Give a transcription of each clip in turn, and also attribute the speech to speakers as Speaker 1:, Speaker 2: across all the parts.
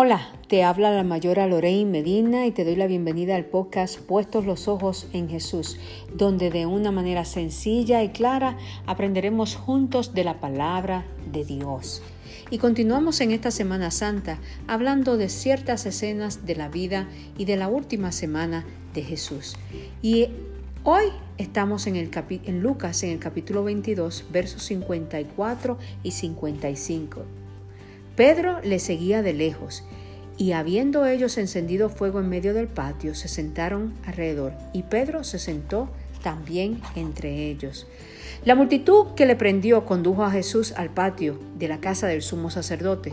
Speaker 1: Hola, te habla la mayora Lorraine Medina y te doy la bienvenida al podcast Puestos los Ojos en Jesús, donde de una manera sencilla y clara aprenderemos juntos de la palabra de Dios. Y continuamos en esta Semana Santa hablando de ciertas escenas de la vida y de la última semana de Jesús. Y hoy estamos en, el en Lucas en el capítulo 22, versos 54 y 55. Pedro le seguía de lejos, y habiendo ellos encendido fuego en medio del patio, se sentaron alrededor, y Pedro se sentó también entre ellos. La multitud que le prendió condujo a Jesús al patio de la casa del sumo sacerdote.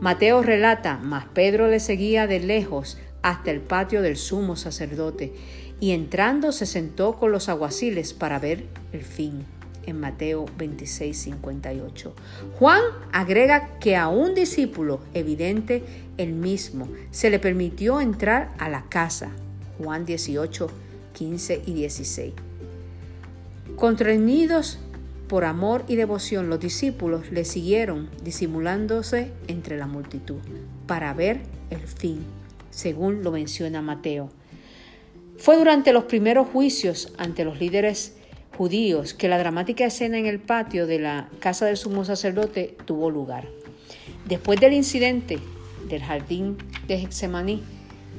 Speaker 1: Mateo relata, mas Pedro le seguía de lejos hasta el patio del sumo sacerdote, y entrando se sentó con los aguaciles para ver el fin en Mateo 26, 58. Juan agrega que a un discípulo evidente el mismo se le permitió entrar a la casa. Juan 18, 15 y 16. Contrañidos por amor y devoción, los discípulos le siguieron disimulándose entre la multitud para ver el fin, según lo menciona Mateo. Fue durante los primeros juicios ante los líderes judíos que la dramática escena en el patio de la casa del sumo sacerdote tuvo lugar. Después del incidente del jardín de Getsemaní,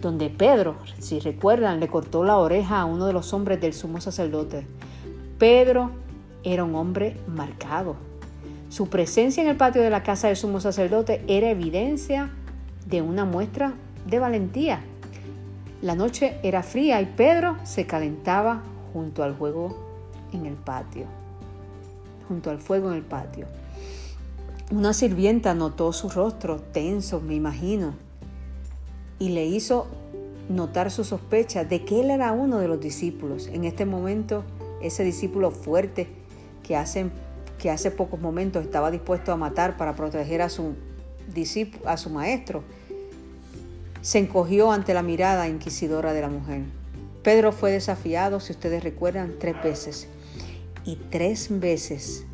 Speaker 1: donde Pedro, si recuerdan, le cortó la oreja a uno de los hombres del sumo sacerdote. Pedro era un hombre marcado. Su presencia en el patio de la casa del sumo sacerdote era evidencia de una muestra de valentía. La noche era fría y Pedro se calentaba junto al juego en el patio, junto al fuego en el patio. Una sirvienta notó su rostro tenso, me imagino, y le hizo notar su sospecha de que él era uno de los discípulos. En este momento, ese discípulo fuerte que hace, que hace pocos momentos estaba dispuesto a matar para proteger a su, a su maestro, se encogió ante la mirada inquisidora de la mujer. Pedro fue desafiado, si ustedes recuerdan, tres veces y tres veces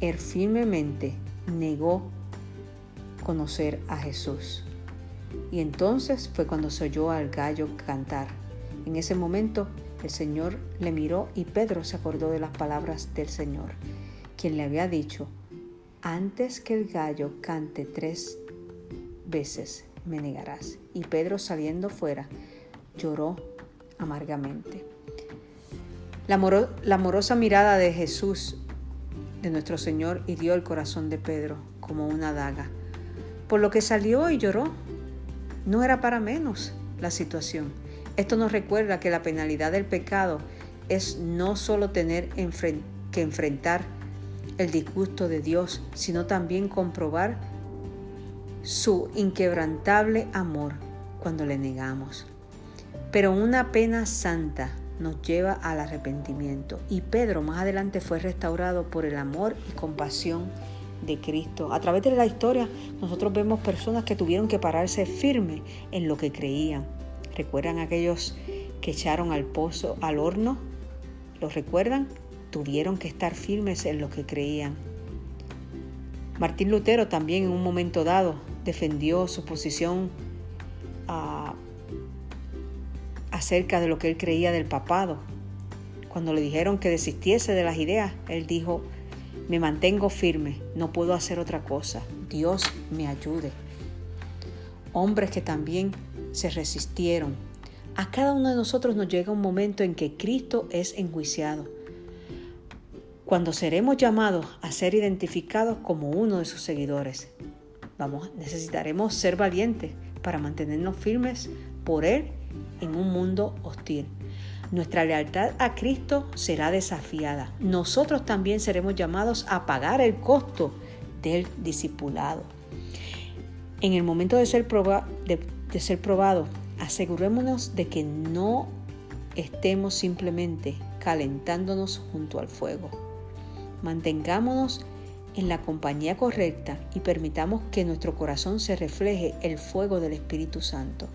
Speaker 1: él firmemente negó conocer a Jesús. Y entonces fue cuando se oyó al gallo cantar. En ese momento el Señor le miró y Pedro se acordó de las palabras del Señor, quien le había dicho, antes que el gallo cante tres veces, me negarás. Y Pedro saliendo fuera lloró amargamente. La, amorosa mirada de Jesús, de nuestro Señor, hirió el corazón de Pedro como una daga, por lo que salió y lloró. No era para menos la situación. Esto nos recuerda que la penalidad del pecado es no solo tener que enfrentar el disgusto de Dios, sino también comprobar su inquebrantable amor cuando le negamos. Pero una pena santa nos lleva al arrepentimiento. Y Pedro más adelante fue restaurado por el amor y compasión de Cristo. A través de la historia nosotros vemos personas que tuvieron que pararse firme en lo que creían. ¿Recuerdan aquellos que echaron al pozo, al horno? ¿Los recuerdan? Tuvieron que estar firmes en lo que creían. Martín Lutero también en un momento dado defendió su posición a acerca de lo que él creía del papado. Cuando le dijeron que desistiese de las ideas, él dijo, me mantengo firme, no puedo hacer otra cosa, Dios me ayude. Hombres que también se resistieron. A cada uno de nosotros nos llega un momento en que Cristo es enjuiciado, cuando seremos llamados a ser identificados como uno de sus seguidores. Vamos, necesitaremos ser valientes para mantenernos firmes por Él en un mundo hostil. Nuestra lealtad a Cristo será desafiada. Nosotros también seremos llamados a pagar el costo del discipulado. En el momento de ser, probado, asegurémonos de que no estemos simplemente calentándonos junto al fuego. Mantengámonos en la compañía correcta y permitamos que nuestro corazón se refleje el fuego del Espíritu Santo.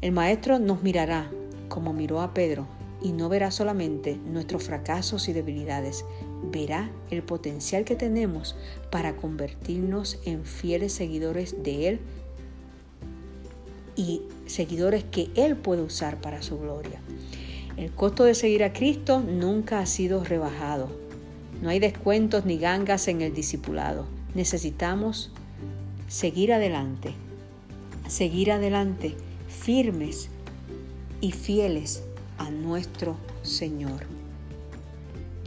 Speaker 1: El Maestro nos mirará como miró a Pedro y no verá solamente nuestros fracasos y debilidades, verá el potencial que tenemos para convertirnos en fieles seguidores de Él y seguidores que Él puede usar para su gloria. El costo de seguir a Cristo nunca ha sido rebajado. No hay descuentos ni gangas en el discipulado. Necesitamos seguir adelante, seguir adelante firmes y fieles a nuestro Señor.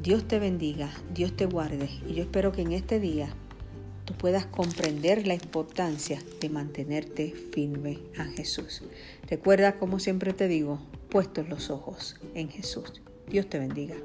Speaker 1: Dios te bendiga, Dios te guarde y yo espero que en este día tú puedas comprender la importancia de mantenerte firme a Jesús. Recuerda, como siempre te digo, puestos los ojos en Jesús. Dios te bendiga.